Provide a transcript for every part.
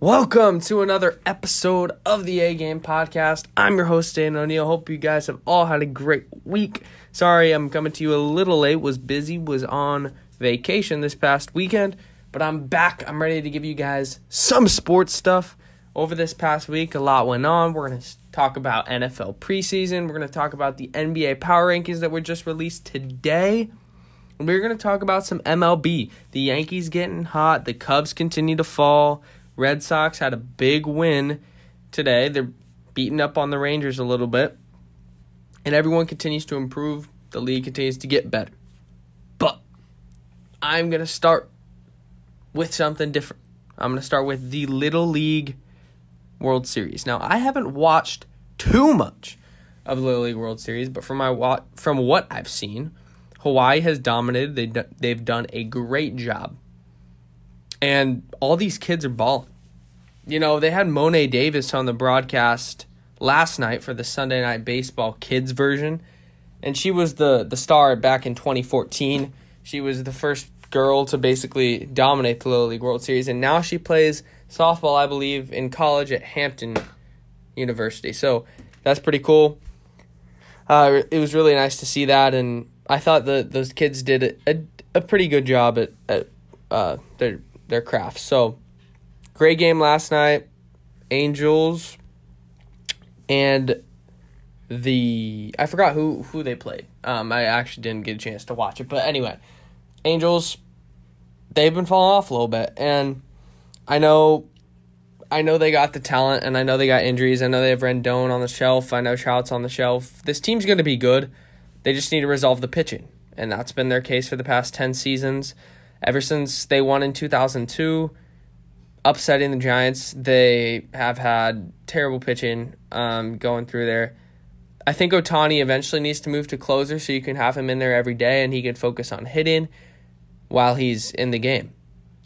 Welcome to another episode of the A Game Podcast. I'm your host, Dan O'Neill. Hope you guys have all had a great week. Sorry I'm coming to you a little late. Was busy, was on vacation this past weekend, but I'm back. I'm ready to give you guys some sports stuff. Over this past week, a lot went on. We're going to talk about NFL preseason. We're going to talk about the NBA power rankings that were just released today. And we're going to talk about some MLB. The Yankees getting hot, the Cubs continue to fall. Red Sox had a big win today. They're beating up on the Rangers a little bit. And everyone continues to improve. The league continues to get better. But I'm going to start with something different. I'm going to start with the Little League World Series. Now, I haven't watched too much of the Little League World Series, but from my from what I've seen, Hawaii has dominated. They they've done a great job and all these kids are balling. You know, they had Mo'ne Davis on the broadcast last night for the Sunday Night Baseball kids version, and she was the the star back in 2014. She was the first girl to basically dominate the Little League World Series, and now she plays softball, I believe, in college at Hampton University. So that's pretty cool. Uh, it was really nice to see that, and I thought that those kids did a, a, a pretty good job at, at uh, their their craft. So, great game last night. Angels and the I forgot who who they played. Um, I actually didn't get a chance to watch it, but anyway, Angels they've been falling off a little bit, and I know. I know they got the talent, and I know they got injuries. I know they have Rendon on the shelf. I know Trout's on the shelf. This team's going to be good. They just need to resolve the pitching, and that's been their case for the past ten seasons. Ever since they won in 2002, upsetting the Giants, they have had terrible pitching um, going through there. I think Ohtani eventually needs to move to closer so you can have him in there every day and he can focus on hitting while he's in the game.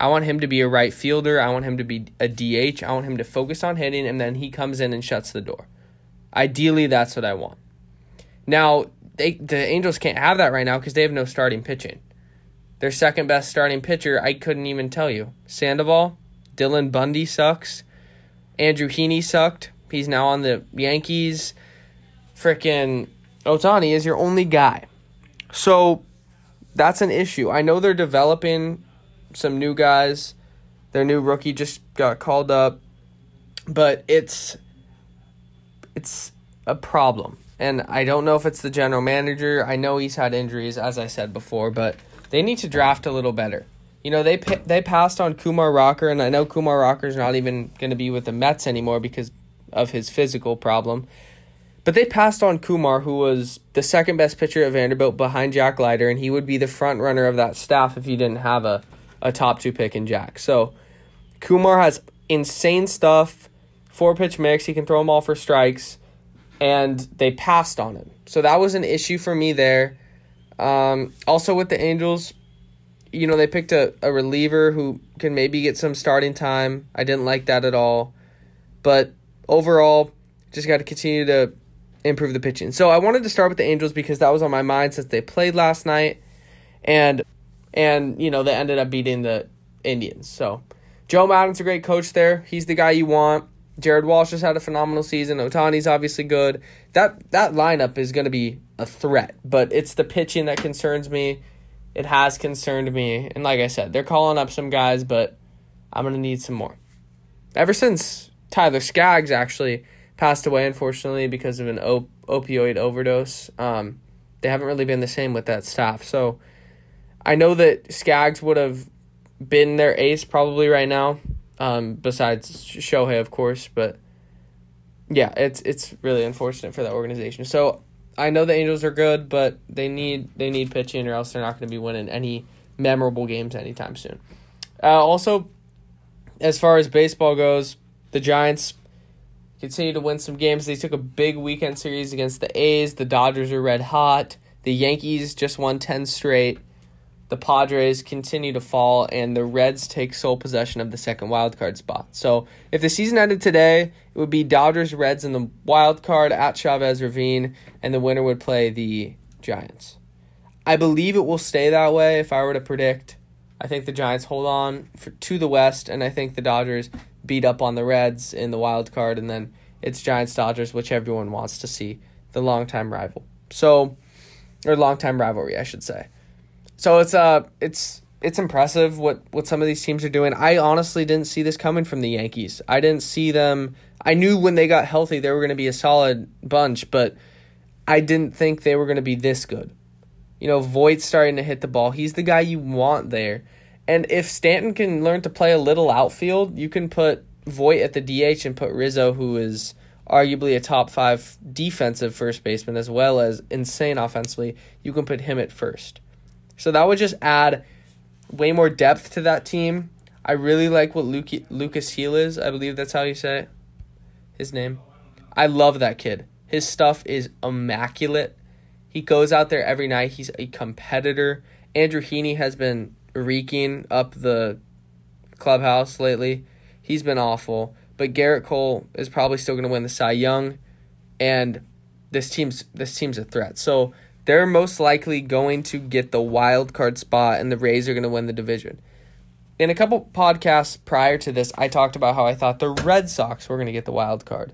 I want him to be a right fielder. I want him to be a DH. I want him to focus on hitting and then he comes in and shuts the door. Ideally, that's what I want. Now, they, the Angels can't have that right now because they have no starting pitching. Their second best starting pitcher, I couldn't even tell you. Sandoval, Dylan Bundy sucks. Andrew Heaney sucked. He's now on the Yankees. Frickin' Ohtani is your only guy. So that's an issue. I know they're developing some new guys. Their new rookie just got called up, but it's it's a problem. And I don't know if it's the general manager. I know he's had injuries as I said before, but they need to draft a little better. You know, they they passed on Kumar Rocker, and I know Kumar Rocker's not even going to be with the Mets anymore because of his physical problem. But they passed on Kumar, who was the second best pitcher at Vanderbilt behind Jack Leiter, and he would be the front runner of that staff if you didn't have a, a top two pick in Jack. So Kumar has insane stuff, four pitch mix, he can throw them all for strikes, and they passed on him. So that was an issue for me there. Um, also with the Angels, you know, they picked a, a reliever who can maybe get some starting time. I didn't like that at all. But overall, just got to continue to improve the pitching. So I wanted to start with the Angels because that was on my mind since they played last night. And and you know, they ended up beating the Indians. So Joe Maddon's a great coach there. He's the guy you want. Jared Walsh has had a phenomenal season. Ohtani's obviously good. That that lineup is going to be a threat, but it's the pitching that concerns me. It has concerned me, and like I said, they're calling up some guys, but I'm going to need some more. Ever since Tyler Skaggs actually passed away, unfortunately, because of an op- opioid overdose, um, they haven't really been the same with that staff. So I know that Skaggs would have been their ace probably right now, um, besides Shohei, of course, but yeah, it's it's really unfortunate for that organization. So I know the Angels are good, but they need they need pitching, or else they're not going to be winning any memorable games anytime soon. Uh, also, as far as baseball goes, the Giants continue to win some games. They took a big weekend series against the A's. The Dodgers are red hot. The Yankees just won ten straight. The Padres continue to fall, and the Reds take sole possession of the second wild card spot. So, if the season ended today, it would be Dodgers Reds in the wild card at Chavez Ravine, and the winner would play the Giants. I believe it will stay that way. If I were to predict, I think the Giants hold on for, to the West, and I think the Dodgers beat up on the Reds in the wild card, and then it's Giants Dodgers, which everyone wants to see, the longtime rival. So, or longtime rivalry, I should say. So it's uh it's it's impressive what what some of these teams are doing. I honestly didn't see this coming from the Yankees. I didn't see them. I knew when they got healthy they were going to be a solid bunch, but I didn't think they were going to be this good. You know, Voit's starting to hit the ball. He's the guy you want there. And if Stanton can learn to play a little outfield, you can put Voit at the DH and put Rizzo, who is arguably a top five defensive first baseman as well as insane offensively. You can put him at first. So that would just add way more depth to that team. I really like what Luke, Lucas Heel is. I believe that's how you say it. His name. I love that kid. His stuff is immaculate. He goes out there every night. He's a competitor. Andrew Heaney has been reeking up the clubhouse lately. He's been awful. But Gerrit Cole is probably still going to win the Cy Young, and this team's this team's a threat. So they're most likely going to get the wild card spot, and the Rays are going to win the division. In a couple podcasts prior to this, I talked about how I thought the Red Sox were going to get the wild card.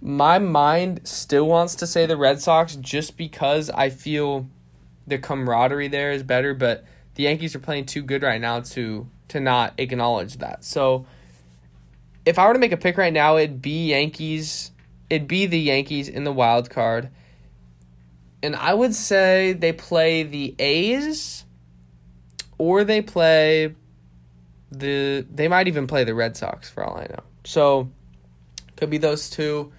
My mind still wants to say the Red Sox just because I feel the camaraderie there is better, but the Yankees are playing too good right now to to not acknowledge that. So if I were to make a pick right now, it'd be Yankees. It'd be the Yankees in the wild card. And I would say they play the A's or they play the they might even play the Red Sox for all I know. So could be those two.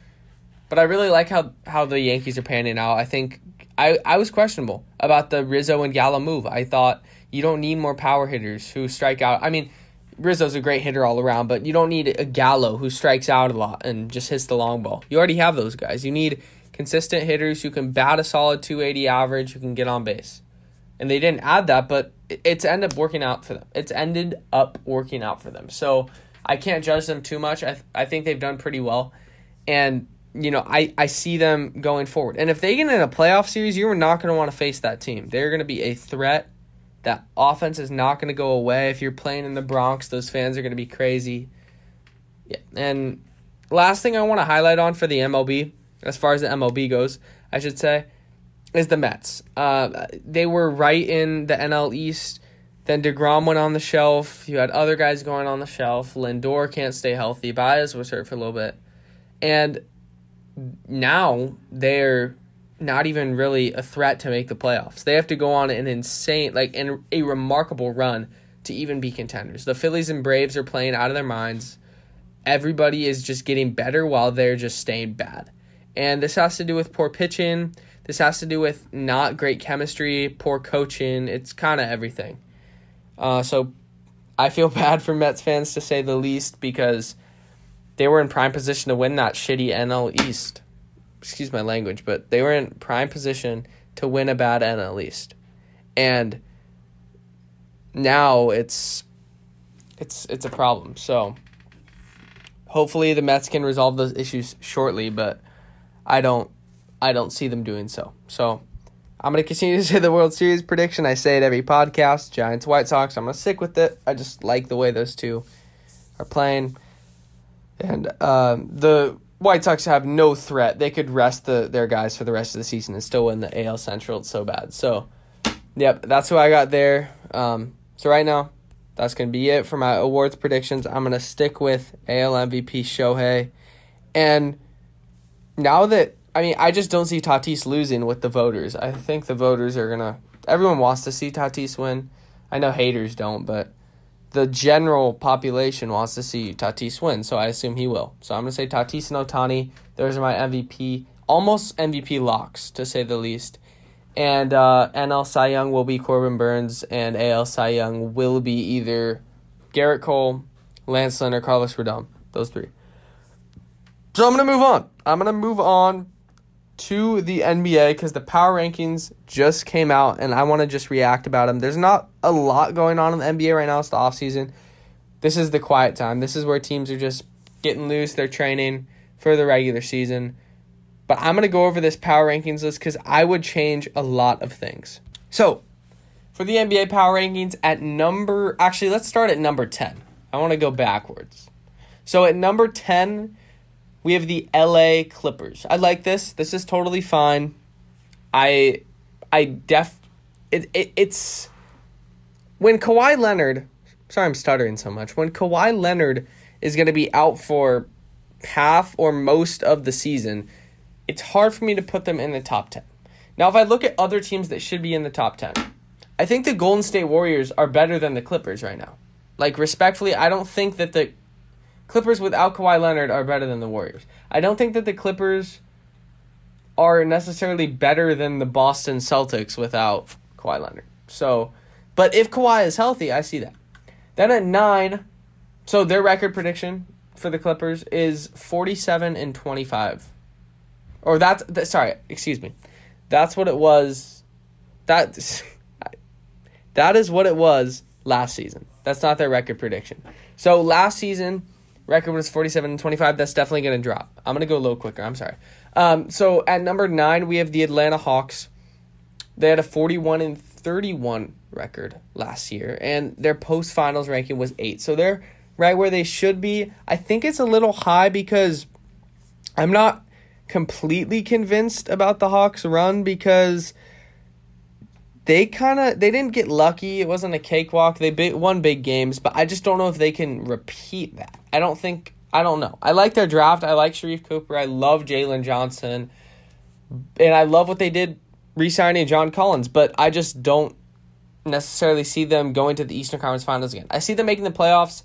But I really like how how the Yankees are panning out. I think I, I was questionable about the Rizzo and Gallo move. I thought you don't need more power hitters who strike out. I mean, Rizzo's a great hitter all around, but you don't need a Gallo who strikes out a lot and just hits the long ball. You already have those guys. You need consistent hitters who can bat a solid 280 average, who can get on base. And they didn't add that, but it's ended up working out for them. It's ended up working out for them. So I can't judge them too much. I, th- I think they've done pretty well. And, you know, I, I see them going forward. And if they get in a playoff series, you're not going to want to face that team. They're going to be a threat that offense is not going to go away. If you're playing in the Bronx, those fans are going to be crazy. Yeah. And last thing I want to highlight on for the MLB, as far as the MLB goes, I should say, is the Mets. Uh, they were right in the NL East. Then DeGrom went on the shelf. You had other guys going on the shelf. Lindor can't stay healthy. Baez was hurt for a little bit. And now they're not even really a threat to make the playoffs. They have to go on an insane, like, in a remarkable run to even be contenders. The Phillies and Braves are playing out of their minds. Everybody is just getting better while they're just staying bad. And this has to do with poor pitching. This has to do with not great chemistry, poor coaching. It's kind of everything. Uh, so I feel bad for Mets fans to say the least because they were in prime position to win that shitty NL East excuse my language, but they were in prime position to win a bad NL East. And now it's it's it's a problem. So hopefully the Mets can resolve those issues shortly, but I don't I don't see them doing so. So I'm gonna continue to say the World Series prediction. I say it every podcast. Giants, White Sox. I'm gonna stick with it. I just like the way those two are playing, and um, the White Sox have no threat. They could rest the their guys for the rest of the season and still win the AL Central. It's so bad. So, yep, that's who I got there. Um, so right now, that's gonna be it for my awards predictions. I'm gonna stick with AL MVP Shohei, and now that I mean, I just don't see Tatis losing with the voters. I think the voters are gonna. Everyone wants to see Tatis win. I know haters don't, but the general population wants to see Tatis win, so I assume he will. So I'm to say Tatis and Ohtani. Those are my MVP, almost MVP locks, to say the least. And uh, NL Cy Young will be Corbin Burnes, and AL Cy Young will be either Gerrit Cole, Lance Lynn, or Carlos Rodon. Those three. So I'm going to move on. I'm going to move on to the NBA because the power rankings just came out and I want to just react about them. There's not a lot going on in the NBA right now. It's the off season. This is the quiet time. This is where teams are just getting loose. They're training for the regular season. But I'm going to go over this power rankings list because I would change a lot of things. So, for the NBA power rankings at number, actually, let's start at number 10. I want to go backwards. So at number 10, we have the LA Clippers. I like this. This is totally fine. I I def it, it it's when Kawhi Leonard sorry I'm stuttering so much. When Kawhi Leonard is going to be out for half or most of the season, it's hard for me to put them in the top 10. Now, if I look at other teams that should be in the top 10, I think the Golden State Warriors are better than the Clippers right now. Like, respectfully, I don't think that the Clippers without Kawhi Leonard are better than the Warriors. I don't think that the Clippers are necessarily better than the Boston Celtics without Kawhi Leonard. So, but if Kawhi is healthy, I see that. Then at nine, so their record prediction for the Clippers is 47 and 25. Or that's that, sorry, excuse me. That's what it was. That that is what it was last season. That's not their record prediction. So last season record was 47 and 25. That's definitely going to drop. I'm going to go a little quicker. I'm sorry. Um, so at number 9 we have the Atlanta Hawks. They had a 41 and 31 record last year and their post finals ranking was 8. So they're right where they should be. I think it's a little high because I'm not completely convinced about the Hawks run because they kind of they didn't get lucky. It wasn't a cakewalk. They big, won big games, but I just don't know if they can repeat that. I don't think I don't know. I like their draft. I like Sharife Cooper. I love Jalen Johnson, and I love what they did re-signing John Collins. But I just don't necessarily see them going to the Eastern Conference Finals again. I see them making the playoffs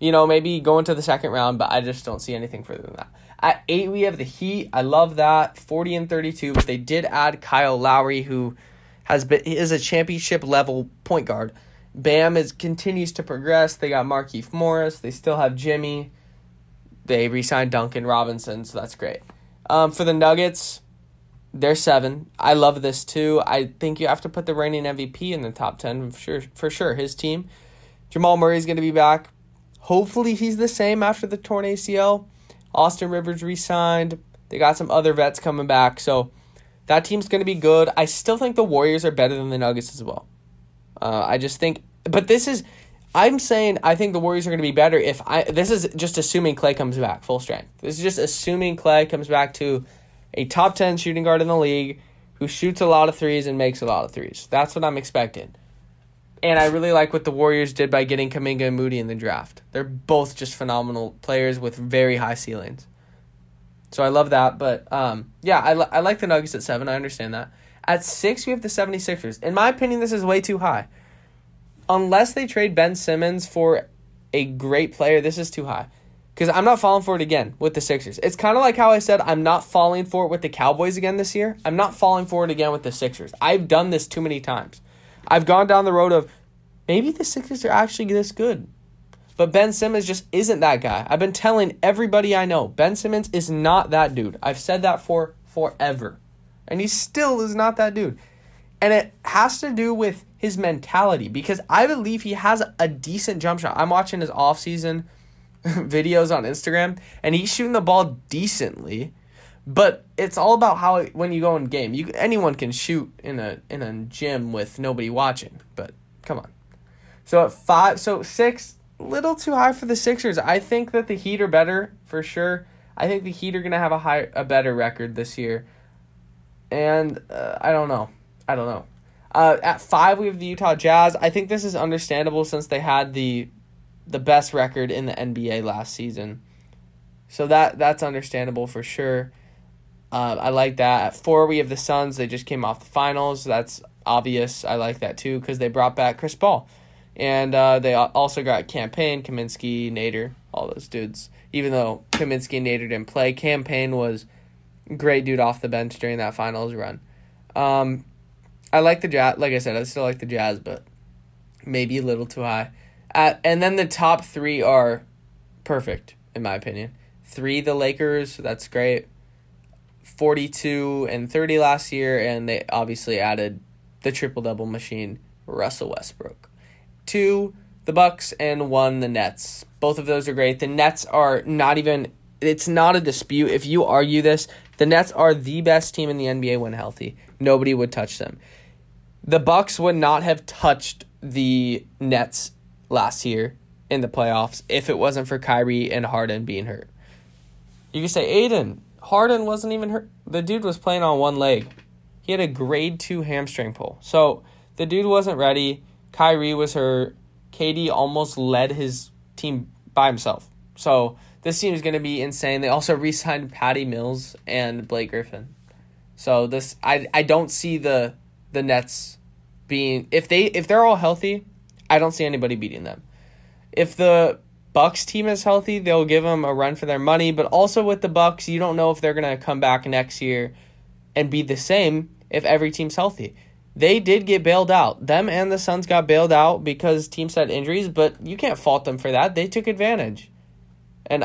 you know, maybe going to the second round, but I just don't see anything further than that. At eight, we have the Heat. I love that. 40 and 32, but they did add Kyle Lowry, who has been is a championship level point guard. Bam is continues to progress. They got Markieff Morris. They still have Jimmy. They re-signed Duncan Robinson, so that's great. Um, for the Nuggets, they're seven. I love this too. I think you have to put the reigning MVP in the top ten for sure. For sure, his team. Jamal Murray is going to be back. Hopefully he's the same after the torn ACL. Austin Rivers re-signed. They got some other vets coming back, so that team's going to be good. I still think the Warriors are better than the Nuggets as well. Uh, I just think, but this is, I'm saying I think the Warriors are going to be better if I. This is just assuming Clay comes back full strength. This is just assuming Clay comes back to a top ten shooting guard in the league who shoots a lot of threes and makes a lot of threes. That's what I'm expecting. And I really like what the Warriors did by getting Kuminga and Moody in the draft. They're both just phenomenal players with very high ceilings. So I love that. But um, yeah, I, I like the Nuggets at seven. I understand that. At six, we have the 76ers. In my opinion, this is way too high. Unless they trade Ben Simmons for a great player, this is too high. Because I'm not falling for it again with the Sixers. It's kind of like how I said I'm not falling for it with the Cowboys again this year. I'm not falling for it again with the Sixers. I've done this too many times. I've gone down the road of maybe the Sixers are actually this good. But Ben Simmons just isn't that guy. I've been telling everybody I know, Ben Simmons is not that dude. I've said that for forever. And he still is not that dude. And it has to do with his mentality because I believe he has a decent jump shot. I'm watching his off-season videos on Instagram and he's shooting the ball decently. But it's all about how when you go in game, you anyone can shoot in a in a gym with nobody watching. But come on. So at five, so six, little too high for the Sixers. I think that the Heat are better for sure. I think the Heat are gonna have a high a better record this year. And uh, I don't know. I don't know. Uh, at five, we have the Utah Jazz. I think this is understandable since they had the the best record in the NBA last season. So that that's understandable for sure. Uh, I like that. At four, we have the Suns. They just came off the finals. That's obvious. I like that too because they brought back Chris Paul. And uh, they also got Cam Payne, Kaminsky, Nader, all those dudes. Even though Kaminsky and Nader didn't play, Cam Payne was great dude off the bench during that finals run. Um, I like the Jazz. Like I said, I still like the Jazz, but maybe a little too high. At, and then the top three are perfect, in my opinion. Three, the Lakers. That's great. 42 and 30 last year, and they obviously added the triple double machine, Russell Westbrook. Two, the Bucks, and one, the Nets. Both of those are great. The Nets are not even, it's not a dispute. If you argue this, the Nets are the best team in the NBA when healthy. Nobody would touch them. The Bucks would not have touched the Nets last year in the playoffs if it wasn't for Kyrie and Harden being hurt. You could say Aiden, Harden wasn't even hurt. The dude was playing on one leg. He had a grade two hamstring pull. So the dude wasn't ready. Kyrie was hurt. KD almost led his team by himself. So this team is going to be insane. They also re-signed Patty Mills and Blake Griffin. So this I I don't see the the Nets being if they if they're all healthy, I don't see anybody beating them. If the Bucks team is healthy, they'll give them a run for their money, but also with the Bucks, you don't know if they're going to come back next year and be the same if every team's healthy. They did get bailed out. Them and the Suns got bailed out because teams had injuries, but you can't fault them for that. They took advantage. And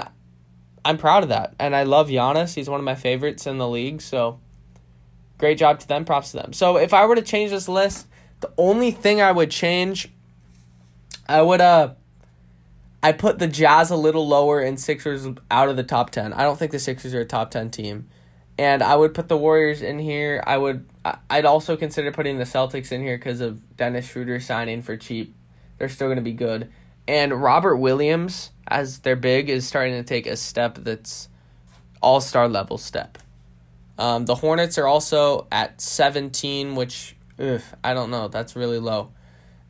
I'm proud of that. And I love Giannis. He's one of my favorites in the league, so great job to them. Props to them. So if I were to change this list, the only thing I would change, I would uh, I put the Jazz a little lower and Sixers out of the top ten. I don't think the Sixers are a top ten team, and I would put the Warriors in here. I would. I'd also consider putting the Celtics in here because of Dennis Schroeder signing for cheap. They're still going to be good, and Robert Williams as their big is starting to take a step that's all star level step. Um, the Hornets are also at 17, which ugh, I don't know. That's really low.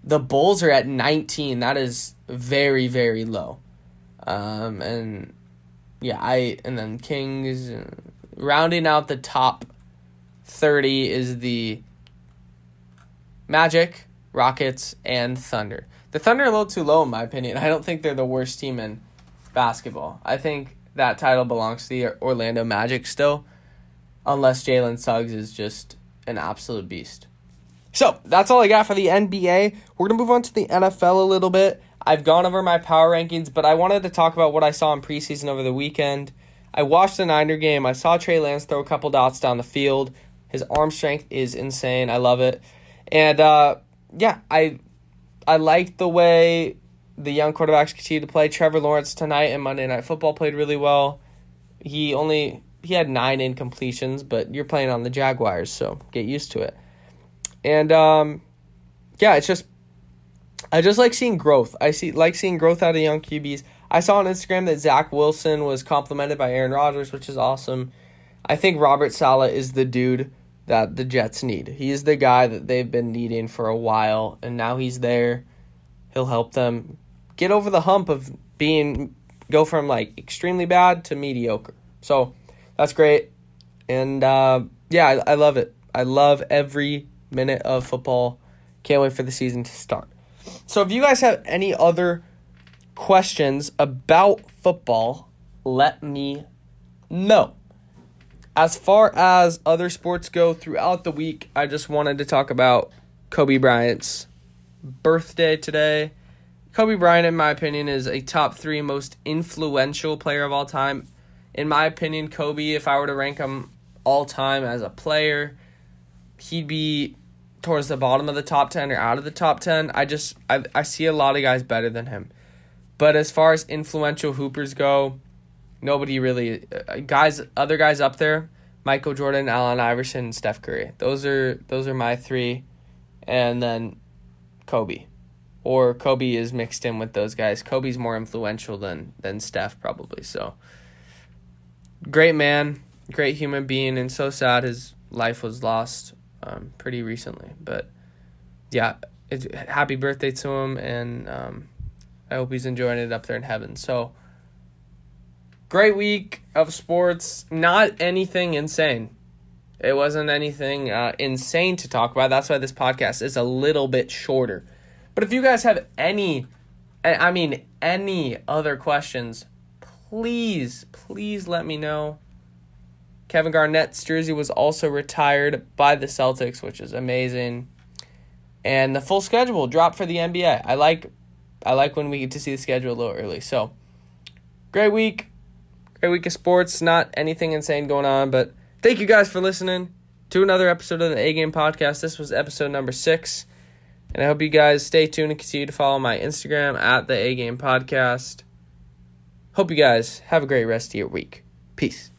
The Bulls are at 19. That is very, very low. Um, and yeah, I and then Kings uh, rounding out the top 30 is the Magic, Rockets, and Thunder. The Thunder are a little too low in my opinion. I don't think they're the worst team in basketball. I think that title belongs to the Orlando Magic still unless Jalen Suggs is just an absolute beast. So that's all I got for the NBA. We're gonna move on to the NFL a little bit. I've gone over my power rankings, but I wanted to talk about what I saw in preseason over the weekend. I watched the Niner game. I saw Trey Lance throw a couple dots down the field. His arm strength is insane. I love it. And uh, yeah, I I liked the way the young quarterbacks continue to play. Trevor Lawrence tonight and Monday Night Football played really well. He only he had nine incompletions, but you're playing on the Jaguars, so get used to it. And um, yeah, it's just I just like seeing growth. I see like seeing growth out of young QBs. I saw on Instagram that Zach Wilson was complimented by Aaron Rodgers, which is awesome. I think Robert Saleh is the dude that the Jets need. He is the guy that they've been needing for a while, and now he's there. He'll help them get over the hump of being go from like extremely bad to mediocre. So that's great. And uh, yeah, I, I love it. I love every minute of football. Can't wait for the season to start. So if you guys have any other questions about football, let me know. As far as other sports go throughout the week, I just wanted to talk about Kobe Bryant's birthday today. Kobe Bryant, in my opinion, is a top three most influential player of all time in my opinion, Kobe, if I were to rank him all time as a player, he'd be towards the bottom of the top 10 or out of the top 10. I just I, I see a lot of guys better than him. But as far as influential hoopers go, nobody really uh, guys other guys up there, Michael Jordan, Allen Iverson, Steph Curry. Those are those are my 3 and then Kobe. Or Kobe is mixed in with those guys. Kobe's more influential than than Steph probably. So great man, great human being, and so sad his life was lost um, pretty recently. But yeah, happy birthday to him, and um, I hope he's enjoying it up there in heaven. So great week of sports. Not anything insane. It wasn't anything uh, insane to talk about. That's why this podcast is a little bit shorter. But if you guys have any, I mean, any other questions, please, please let me know. Kevin Garnett's jersey was also retired by the Celtics, which is amazing. And the full schedule dropped for the NBA. I like I like when we get to see the schedule a little early. So great week. Great week of sports. Not anything insane going on, but thank you guys for listening to another episode of the A Game Podcast. This was episode number six. And I hope you guys stay tuned and continue to follow my Instagram at the A Game Podcast. Hope you guys have a great rest of your week. Peace.